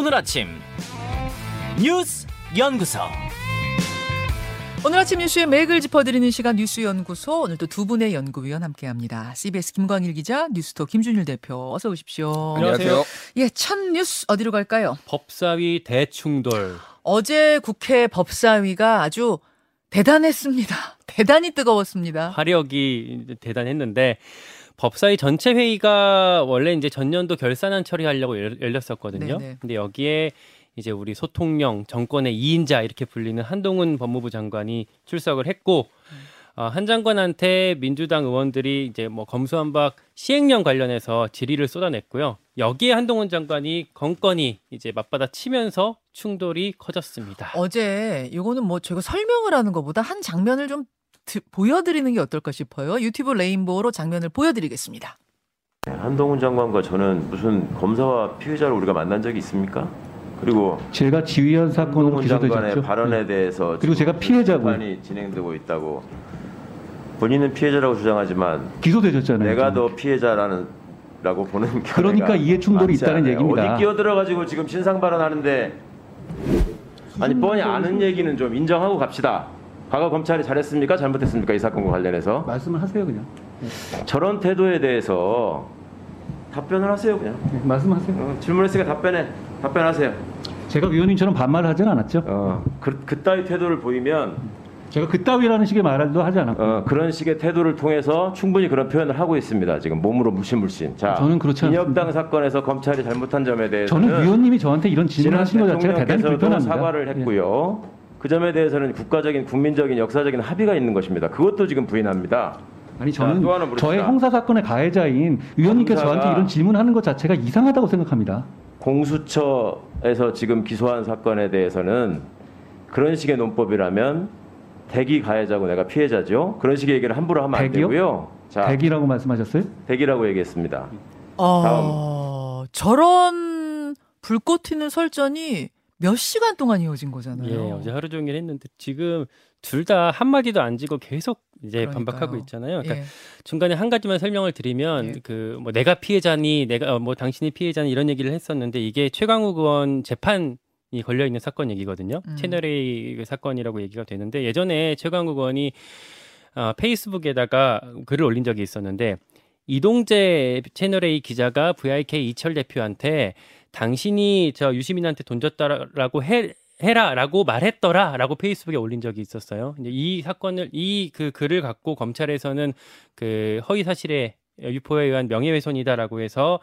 오늘 아침 뉴스 연구소 오늘 아침 뉴스의 맥을 짚어드리는 시간 뉴스 연구소 오늘도 두 분의 연구위원 함께합니다. CBS 김광일 기자, 뉴스토 김준일 대표 어서 오십시오. 안녕하세요. 예, 첫 뉴스 어디로 갈까요? 법사위 대충돌. 어제 국회 법사위가 아주 대단했습니다. 대단히 뜨거웠습니다. 화력이 대단했는데 법사위 전체 회의가 원래 이제 전년도 결산안 처리하려고 열렸었거든요. 네네. 근데 여기에 이제 우리 소통령 정권의 2인자 이렇게 불리는 한동훈 법무부 장관이 출석을 했고 어, 한 장관한테 민주당 의원들이 이제 뭐 검수한박 시행령 관련해서 질의를 쏟아냈고요. 여기에 한동훈 장관이 건건이 이제 맞받아 치면서 충돌이 커졌습니다. 어제 이거는 뭐 제가 설명을 하는 것보다 한 장면을 좀 드, 보여드리는 게 어떨까 싶어요. 유튜브 레인보우로 장면을 보여드리겠습니다. 네, 한동훈 장관과 저는 무슨 검사와 피해자를 우리가 만난 적이 있습니까? 그리고 제가 지휘한 사건으로 기소되셨죠. 발언에 네. 대해서 그리고 제가 피해자고 이 진행되고 있다고 본인은 피해자라고 주장하지만 기소되셨잖아요. 내가 더 피해자라는 라고 보는 그러니까 이해 충돌이 있다는. 얘기입니다. 어디 끼어들어 가지고 지금 신상 발언하는데 아니 뻔히 아는 얘기는 좀 인정하고 갑시다. 과거 검찰이 잘했습니까? 잘못했습니까? 이 사건과 관련해서 말씀을 하세요 그냥. 네. 저런 태도에 대해서 답변을 하세요 그냥. 네, 말씀하세요. 어, 질문했으니까 답변해. 답변하세요. 제가 위원님처럼 반말을 하진 않았죠. 어, 그, 그따위 태도를 보이면 제가 그따위라는 식의 말도 하지 않았고 어, 그런 식의 태도를 통해서 충분히 그런 표현을 하고 있습니다. 지금 몸으로 무신물신. 자, 저는 그렇지 인혁당 않습니다. 사건에서 검찰이 잘못한 점에 대해서 저는 위원님이 저한테 이런 질문하신 것 자체가 대단히 불편합니다. 사과를 예. 했고요. 예. 그 점에 대해서는 국가적인 국민적인 역사적인 합의가 있는 것입니다. 그것도 지금 부인합니다. 아니 저는 자, 저의 형사 사건의 가해자인 위원님께서 저한테 이런 질문하는 것 자체가 이상하다고 생각합니다. 공수처에서 지금 기소한 사건에 대해서는 그런 식의 논법이라면 대기 가해자고 내가 피해자죠. 그런 식의 얘기를 함부로 하면 대기요? 안 되고요. 자, 대기라고 말씀하셨어요? 대기라고 얘기했습니다. 어, 저런 불꽃 튀는 설전이 몇 시간 동안 이어진 거잖아요. 예, 어제 하루 종일 했는데 지금 둘 다 한 마디도 안 지고 계속 이제 그러니까요. 반박하고 있잖아요. 그러니까 예. 중간에 한 가지만 설명을 드리면 예. 그뭐 내가 피해자니 내가 어, 뭐 당신이 피해자니 이런 얘기를 했었는데 이게 최강욱 의원 재판 이 걸려 있는 사건 얘기거든요. 음. 채널 A 그 사건이라고 얘기가 되는데 예전에 최강욱 의원이 어, 페이스북에다가 글을 올린 적이 있었는데 이동재 채널 A 기자가 VIK 이철 대표한테 당신이 저 유시민한테 돈 줬다라고 해 해라라고 말했더라라고 페이스북에 올린 적이 있었어요. 이제 이 사건을 이 그 글을 갖고 검찰에서는 그 허위 사실에 유포에 의한 명예훼손이다라고 해서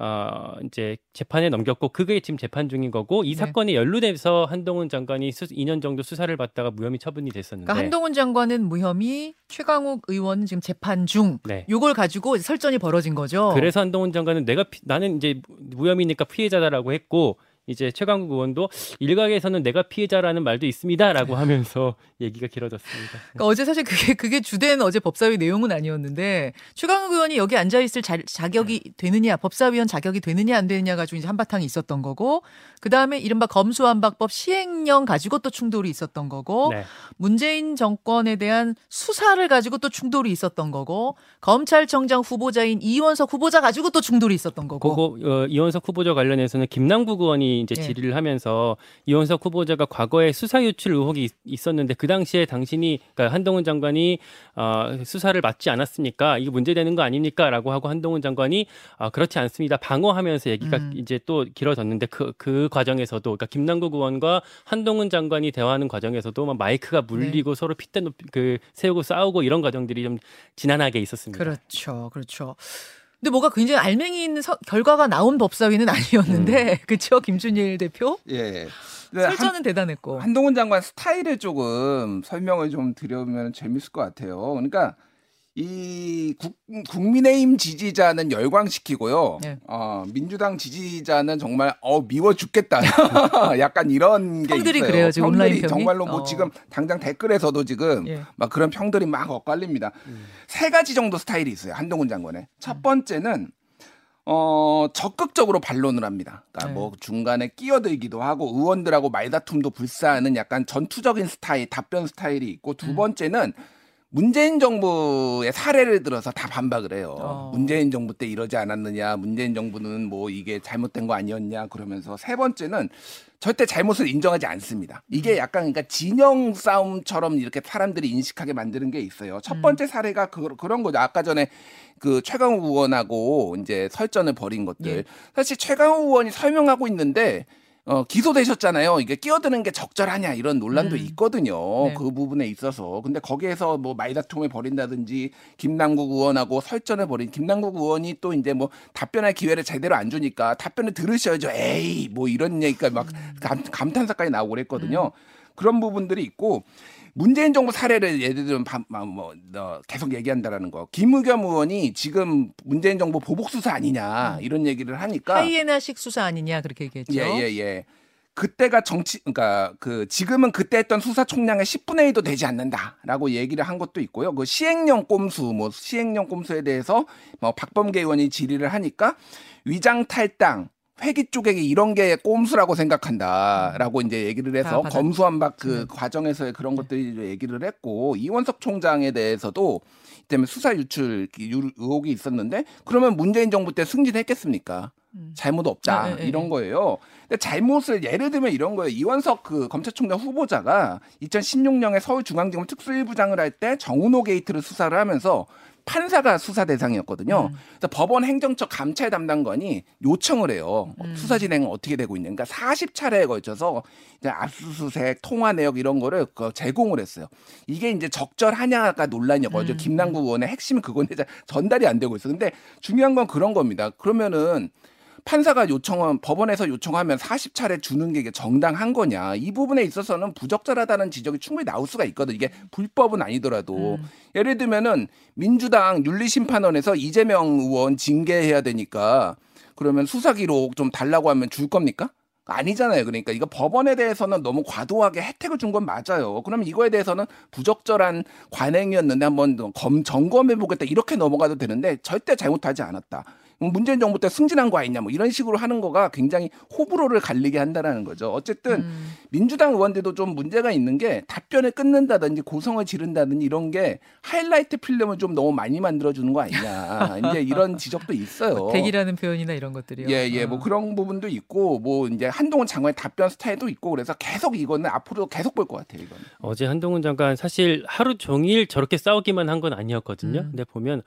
어 이제 재판에 넘겼고 그게 지금 재판 중인 거고 이 네. 사건이 연루돼서 한동훈 장관이 수, 2년 정도 수사를 받다가 무혐의 처분이 됐었는데 그러니까 한동훈 장관은 무혐의 최강욱 의원은 지금 재판 중 네. 요걸 가지고 설전이 벌어진 거죠. 그래서 한동훈 장관은 내가 피, 나는 이제 무혐의니까 피해자다라고 했고 이제 최강욱 의원도 일각에서는 내가 피해자라는 말도 있습니다라고 하면서 얘기가 길어졌습니다. 그러니까 어제 사실 그게 그게 주된 어제 법사위 내용은 아니었는데 최강욱 의원이 여기 앉아 있을 자, 격이 되느냐 법사위원 자격이 되느냐 안 되느냐 가지고 이제 한바탕이 있었던 거고 그 다음에 이른바 검수완박법 시행령 가지고 또 충돌이 있었던 거고 네. 문재인 정권에 대한 수사를 가지고 또 충돌이 있었던 거고 검찰청장 후보자인 이원석 후보자 가지고 또 충돌이 있었던 거고. 그거 어, 이원석 후보자 관련해서는 김남국 의원이 이제 예. 질의를 하면서 이원석 후보자가 과거에 수사 유출 의혹이 있었는데 그 당시에 당신이 그러니까 한동훈 장관이 어, 수사를 맡지 않았습니까? 이게 문제되는 거 아닙니까?라고 하고 한동훈 장관이 아, 그렇지 않습니다. 방어하면서 얘기가 음. 이제 또 길어졌는데 그그 그 과정에서도 그러니까 김남국 의원과 한동훈 장관이 대화하는 과정에서도 막 마이크가 물리고 네. 서로 핏대 높, 그 세우고 싸우고 이런 과정들이 좀 지난하게 있었습니다. 그렇죠, 그렇죠. 근데 뭐가 굉장히 알맹이 있는 서, 결과가 나온 법사위는 아니었는데 음. 그쵸 김준일 대표? 예. 설전은 한, 대단했고 한동훈 장관 스타일을 조금 설명을 좀 드려면 재밌을 것 같아요. 그러니까 이 국, 국민의힘 지지자는 열광시키고요. 네. 어, 민주당 지지자는 정말 어 미워 죽겠다. 약간 이런 게 평들이 있어요. 그래요. 지금 평들이 온라인 정말로 뭐 어. 지금 당장 댓글에서도 지금 예. 막 그런 평들이 막 엇갈립니다. 음. 세 가지 정도 스타일이 있어요. 한동훈 장관의. 첫 음. 번째는 어, 적극적으로 반론을 합니다. 그러니까 네. 뭐 중간에 끼어들기도 하고 의원들하고 말다툼도 불사하는 약간 전투적인 스타일, 답변 스타일이 있고 두 음. 번째는 문재인 정부의 사례를 들어서 다 반박을 해요. 어. 문재인 정부 때 이러지 않았느냐, 문재인 정부는 뭐 이게 잘못된 거 아니었냐 그러면서 세 번째는 절대 잘못을 인정하지 않습니다. 이게 음. 약간 그러니까 진영 싸움처럼 이렇게 사람들이 인식하게 만드는 게 있어요. 첫 음. 번째 사례가 그, 그런 거죠. 아까 전에 그 최강욱 의원하고 이제 설전을 벌인 것들. 예. 사실 최강욱 의원이 설명하고 있는데 어, 기소되셨잖아요. 이게 끼어드는 게 적절하냐 이런 논란도 음. 있거든요. 네. 그 부분에 있어서. 근데 거기에서 뭐 말다툼을 벌인다든지 김남국 의원하고 설전을 벌인 김남국 의원이 또 이제 뭐 답변할 기회를 제대로 안 주니까 답변을 들으셔야죠. 에이 뭐 이런 얘기가 막 음. 감, 감탄사까지 나오고 그랬거든요. 음. 그런 부분들이 있고 문재인 정부 사례를 예를 들면 뭐 계속 얘기한다라는 거. 김의겸 의원이 지금 문재인 정부 보복 수사 아니냐 음. 이런 얘기를 하니까 하이에나식 수사 아니냐 그렇게 얘기했죠. 예예 예, 예. 그때가 정치 그러니까 그 지금은 그때 했던 수사 총량의 10분의 1도 되지 않는다라고 얘기를 한 것도 있고요. 그 시행령 꼼수 뭐 시행령 꼼수에 대해서 뭐 박범계 의원이 질의를 하니까 위장 탈당 회기 쪼개기 이런 게 꼼수라고 생각한다라고 이제 얘기를 해서 검수한박 그 음. 과정에서의 그런 네. 것들이 얘기를 했고 이원석 총장에 대해서도 때문에 수사 유출 의혹이 있었는데 그러면 문재인 정부 때 승진했겠습니까? 음. 잘못 없다 아, 네, 이런 네. 거예요. 근데 잘못을 예를 들면 이런 거예요. 이원석 그 검찰총장 후보자가 2016년에 서울중앙지검 특수일부장을 할 때 정운호 게이트를 수사를 하면서 판사가 수사 대상이었거든요. 음. 그래서 법원 행정처 감찰 담당관이 요청을 해요. 음. 수사 진행은 어떻게 되고. 그러니까 40차례에 걸쳐서 이제 압수수색, 통화 내역 이런 거를 그 제공을 했어요. 이게 이제 적절하냐가 논란이었거든요. 음. 김남국 의원의 핵심은 그건데 전달이 안 되고 있어. 근데 중요한 건 그런 겁니다. 그러면은 판사가 요청한 법원에서 요청하면 40차례 주는 게 정당한 거냐 이 부분에 있어서는 부적절하다는 지적이 충분히 나올 수가 있거든 이게 불법은 아니더라도 음. 예를 들면은 민주당 윤리심판원에서 이재명 의원 징계해야 되니까 그러면 수사 기록 좀 달라고 하면 줄 겁니까? 아니잖아요. 그러니까 이거 법원에 대해서는 너무 과도하게 혜택을 준 건 맞아요. 그러면 이거에 대해서는 부적절한 관행이었는데 한번 검 점검해 보겠다 이렇게 넘어가도 되는데 절대 잘못하지 않았다. 뭐 문재인 정부 때 승진한 거 아니냐 뭐 이런 식으로 하는 거가 굉장히 호불호를 갈리게 한다라는 거죠. 어쨌든 음. 민주당 의원들도 좀 문제가 있는 게 답변을 끊는다든지 고성을 지른다든지 이런 게 하이라이트 필름을 좀 너무 많이 만들어 주는 거 아니냐. 이제 이런 지적도 있어요. 대기라는 표현이나 이런 것들이요. 예, 예. 뭐 어. 그런 부분도 있고 뭐 이제 한동훈 장관의 답변 스타일도 있고 그래서 계속 이거는 앞으로 계속 볼 것 같아요, 이건. 어제 한동훈 장관 사실 하루 종일 저렇게 싸우기만 한 건 아니었거든요. 음. 근데 보면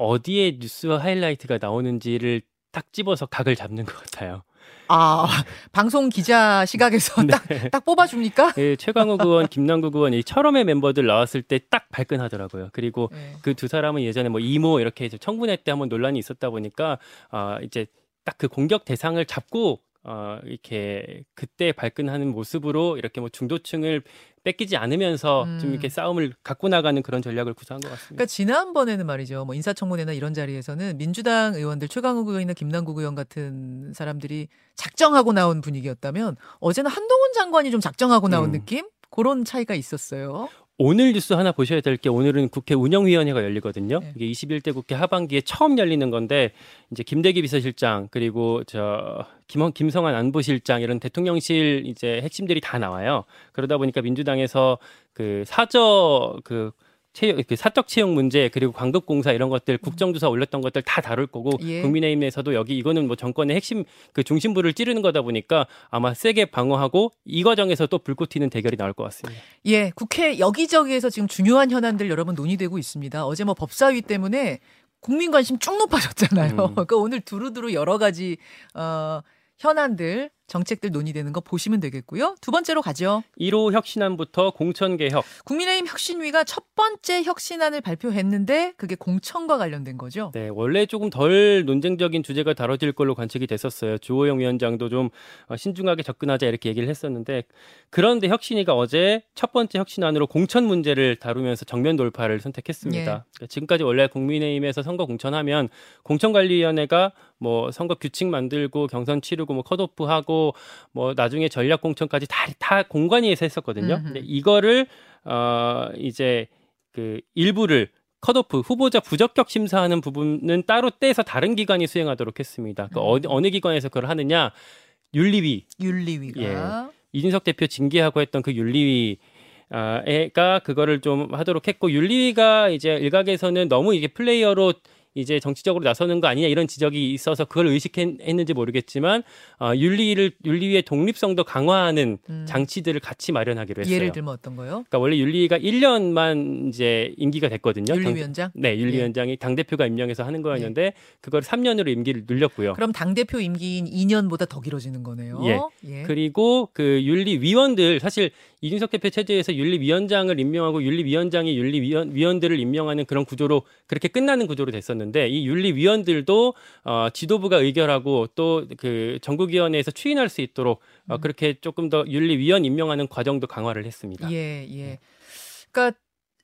어디에 뉴스 하이라이트가 나오는지를 딱 집어서 각을 잡는 것 같아요. 아 방송 기자 시각에서 네. 딱, 딱 뽑아줍니까? 네, 최강욱 의원, 김남국 의원 이 철험의 멤버들 나왔을 때 딱 발끈하더라고요. 그리고 네. 그두 사람은 예전에 뭐 이모 이렇게 청문회 때 한번 논란이 있었다 보니까 아 이제 딱 그 공격 대상을 잡고 어, 이렇게 그때 발끈하는 모습으로 이렇게 뭐 중도층을 뺏기지 않으면서 음. 좀 이렇게 싸움을 갖고 나가는 그런 전략을 구사한 것 같습니다. 그러니까 지난번에는 말이죠. 뭐 인사청문회나 이런 자리에서는 민주당 의원들 최강욱 의원이나 김남국 의원 같은 사람들이 작정하고 나온 분위기였다면 어제는 한동훈 장관이 좀 작정하고 나온 음. 느낌? 그런 차이가 있었어요. 오늘 뉴스 하나 보셔야 될 게 오늘은 국회 운영위원회가 열리거든요. 네. 이게 21대 국회 하반기에 처음 열리는 건데 이제 김대기 비서실장 그리고 저 김, 김성한 안보실장 이런 대통령실 이제 핵심들이 다 나와요. 그러다 보니까 민주당에서 그 사저 그 채용, 그 사적 채용 문제 그리고 광급공사 이런 것들 국정조사 올렸던 것들 다 다룰 거고 예. 국민의힘 에서도 여기 이거는 뭐 정권의 핵심 그 중심부를 찌르는 거다 보니까 아마 세게 방어하고 이 과정에서 또 불꽃 튀는 대결이 나올 것 같습니다. 예, 국회 여기저기에서 지금 중요한 현안들 여러분 논의되고 있습니다. 어제 뭐 법사위 때문에 국민 관심 쭉 높아졌잖아요. 음. 그러니까 오늘 두루두루 여러 가지 어 현안들 정책들 논의되는 거 보시면 되겠고요. 두 번째로 가죠. 1호 혁신안부터 공천 개혁. 국민의힘 혁신위가 첫 번째 혁신안을 발표했는데 그게 공천과 관련된 거죠. 네, 원래 조금 덜 논쟁적인 주제가 다뤄질 걸로 관측이 됐었어요. 주호영 위원장도 좀 어, 신중하게 접근하자 이렇게 얘기를 했었는데 그런데 혁신위가 어제 첫 번째 혁신안으로 공천 문제를 다루면서 정면 돌파를 선택했습니다. 예. 그러니까 지금까지 원래 국민의힘에서 선거 공천하면 공천관리위원회가 뭐 선거 규칙 만들고 경선 치르고 뭐 컷오프하고 뭐 나중에 전략 공천까지 다, 다 공관위에서 했었거든요. 음흠. 근데 이거를 어 이제 그 일부를 컷오프 후보자 부적격 심사하는 부분은 따로 떼서 다른 기관이 수행하도록 했습니다. 그 음. 어 느 기관에서 그걸 하느냐 윤리위. 윤리위가 예. 이준석 대표 징계하고 했던 그 윤리위 가 그거를 좀 하도록 했고 윤리위가 이제 일각에서는 너무 이게 플레이어로 이제 정치적으로 나서는 거 아니냐 이런 지적이 있어서 그걸 의식했는지 모르겠지만 어, 윤리를 윤리위의 독립성도 강화하는 음. 장치들을 같이 마련하기로 했어요. 예를 들면 어떤 거요? 그러니까 원래 윤리위가 1년만 이제 임기가 됐거든요. 윤리위원장? 네, 윤리위원장이 예. 당 대표가 임명해서 하는 거였는데 예. 그걸 3년으로 임기를 늘렸고요. 그럼 당 대표 임기인 2년보다 더 길어지는 거네요. 예. 예. 그리고 그 윤리위원들 사실 이준석 대표 체제에서 윤리위원장을 임명하고 윤리위원장이 윤리위원 위원들을 임명하는 그런 구조로 그렇게 끝나는 구조로 됐었는데 이 윤리위원들도 어, 지도부가 의결하고 또 그 전국위원회에서 추인할 수 있도록 어, 음. 그렇게 조금 더 윤리위원 임명하는 과정도 강화를 했습니다. 예, 예. 그러니까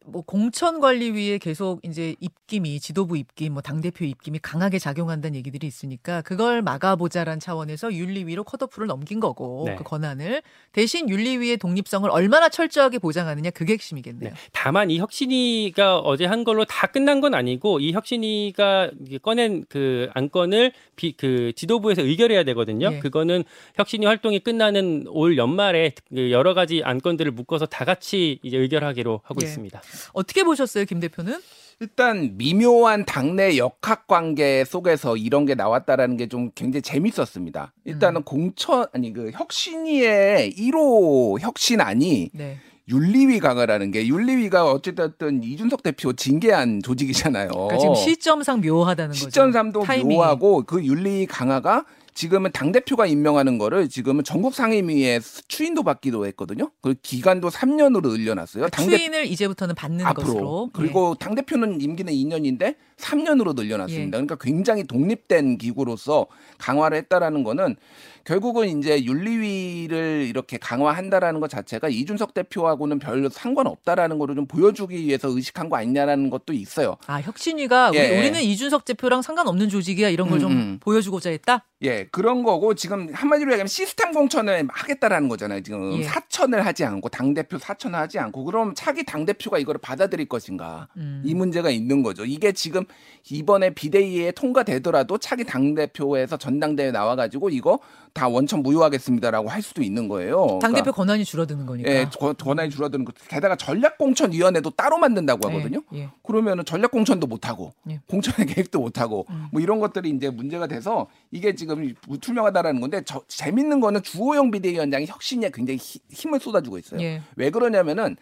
뭐 공천관리위에 계속 이제 입김이 지도부 입김, 뭐 당대표 입김이 강하게 작용한다는 얘기들이 있으니까 그걸 막아보자란 차원에서 윤리위로 컷오프를 넘긴 거고 네. 그 권한을 대신 윤리위의 독립성을 얼마나 철저하게 보장하느냐 그게 핵심이겠네요. 네. 다만 이 혁신위가 어제 한 걸로 다 끝난 건 아니고 이 혁신위가 꺼낸 그 안건을 비, 그 지도부에서 의결해야 되거든요. 네. 그거는 혁신위 활동이 끝나는 올 연말에 그 여러 가지 안건들을 묶어서 다 같이 이제 의결하기로 하고 네. 있습니다. 어떻게 보셨어요, 김 대표는? 일단 미묘한 당내 역학 관계 속에서 이런 게 나왔다라는 게 좀 굉장히 재밌었습니다. 일단은 음. 공천 아니 그 혁신위의 1호 혁신안이 네. 윤리위 강화라는 게 윤리위가 어쨌든 이준석 대표 징계한 조직이잖아요. 그러니까 지금 시점상 묘하다는 거죠. 시점상도 묘하고 그 윤리 강화가 지금은 당 대표가 임명하는 거를 지금은 전국 상임위에 추인도 받기도 했거든요. 그 기간도 3년으로 늘려놨어요. 당 추인을 이제부터는 받는 앞으로. 것으로. 그리고 예. 당 대표는 임기는 2년인데 3년으로 늘려놨습니다. 예. 그러니까 굉장히 독립된 기구로서 강화를 했다라는 거는 결국은 이제 윤리위를 이렇게 강화한다라는 것 자체가 이준석 대표하고는 별로 상관없다라는 거를 좀 보여주기 위해서 의식한 거 아니냐라는 것도 있어요. 아 혁신위가 예. 우리, 는 이준석 대표랑 상관없는 조직이야 이런 걸좀 음, 음. 보여주고자 했다. 예 그런 거고 지금 한마디로 얘기하면 시스템 공천을 하겠다라는 거잖아요. 지금 예. 사천을 하지 않고 당 대표 사천을 하지 않고 그럼 차기 당 대표가 이거를 받아들일 것인가 음. 이 문제가 있는 거죠. 이게 지금 이번에 비대위에 통과되더라도 차기 당 대표에서 전당대회 나와가지고 이거 다 원천 무효하겠습니다라고 할 수도 있는 거예요. 당 대표 그러니까, 권한이 줄어드는 거니까. 예, 권한이 줄어드는 거. 게다가 전략공천위원회도 따로 만든다고 예, 하거든요. 예, 예. 그러면은 전략공천도 못 하고 예. 공천의 계획도 못 하고 음. 뭐 이런 것들이 이제 문제가 돼서 이게 지금 투명하다라는 건데 저, 재밌는 거는 주호영 비대위원장이 혁신에 굉장히 히, 힘을 쏟아주고 있어요. 예. 왜 그러냐면은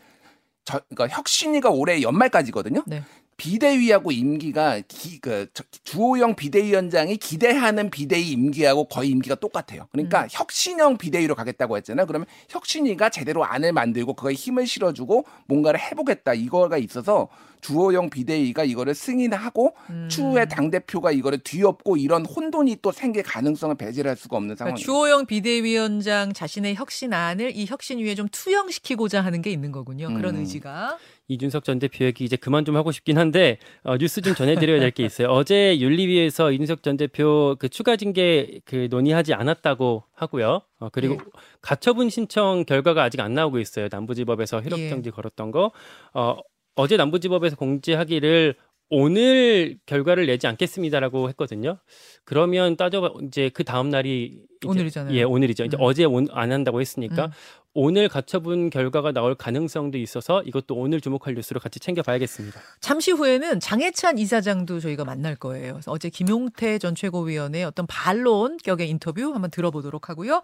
저, 그러니까 혁신이가 올해 연말까지거든요. 네. 비대위하고 임기가 기, 그, 주호영 비대위원장이 기대하는 비대위 임기하고 거의 임기가 똑같아요. 그러니까 음. 혁신형 비대위로 가겠다고 했잖아요. 그러면 혁신이가 제대로 안을 만들고 그거에 힘을 실어주고 뭔가를 해보겠다 이거가 있어서 주호영 비대위가 이거를 승인하고 음. 추후에 당 대표가 이거를 뒤엎고 이런 혼돈이 또 생길 가능성을 배제할 수가 없는 상황. 그러니까 주호영 비대위원장 자신의 혁신안을 이 혁신위에 좀 투영시키고자 하는 게 있는 거군요. 그런 음. 의지가. 이준석 전 대표 얘기 이제 그만 좀 하고 싶긴 한데 어, 뉴스 좀 전해드려야 될 게 있어요. 어제 윤리위에서 이준석 전 대표 그 추가 징계 그 논의하지 않았다고 하고요. 어, 그리고 예. 가처분 신청 결과가 아직 안 나오고 있어요. 남부지법에서 효력정지 예. 걸었던 거. 어, 어제 남부지법에서 공지하기를 오늘 결과를 내지 않겠습니다라고 했거든요. 그러면 따져 이제 그 다음 날이 오늘이잖아요. 예, 오늘이죠. 이제 음. 어제 온, 안 한다고 했으니까 음. 오늘 가처분 결과가 나올 가능성도 있어서 이것도 오늘 주목할 뉴스로 같이 챙겨봐야겠습니다. 잠시 후에는 장해찬 이사장도 저희가 만날 거예요. 어제 김용태 전 최고위원의 어떤 반론 격의 인터뷰 한번 들어보도록 하고요.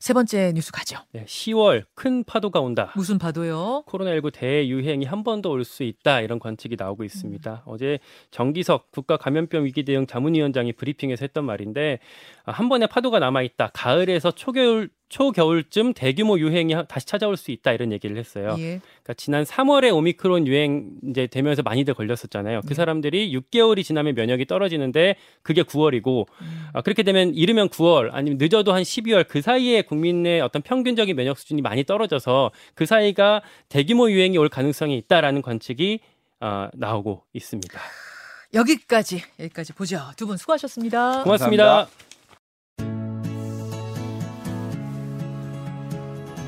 세 번째 뉴스 가죠. 네, 10월 큰 파도가 온다. 무슨 파도요? 코로나19 대유행이 한 번 더 올 수 있다 이런 관측이 나오고 있습니다. 음. 어제 정기석 국가 감염병 위기 대응 자문위원장이 브리핑에서 했던 말인데 아, 한 번의 파도가 남아 있다. 가을에서 초겨울 초겨울쯤 대규모 유행이 다시 찾아올 수 있다 이런 얘기를 했어요. 예. 그러니까 지난 3월에 오미크론 유행 이제 되면서 많이들 걸렸었잖아요. 그 네. 사람들이 6개월이 지나면 면역이 떨어지는데 그게 9월이고 음. 아, 그렇게 되면 이르면 9월 아니면 늦어도 한 12월 그 사이에 국민의 어떤 평균적인 면역 수준이 많이 떨어져서 그 사이가 대규모 유행이 올 가능성이 있다라는 관측이 어, 나오고 있습니다. 여기까지 여기까지 보죠. 두 분 수고하셨습니다. 고맙습니다. 감사합니다.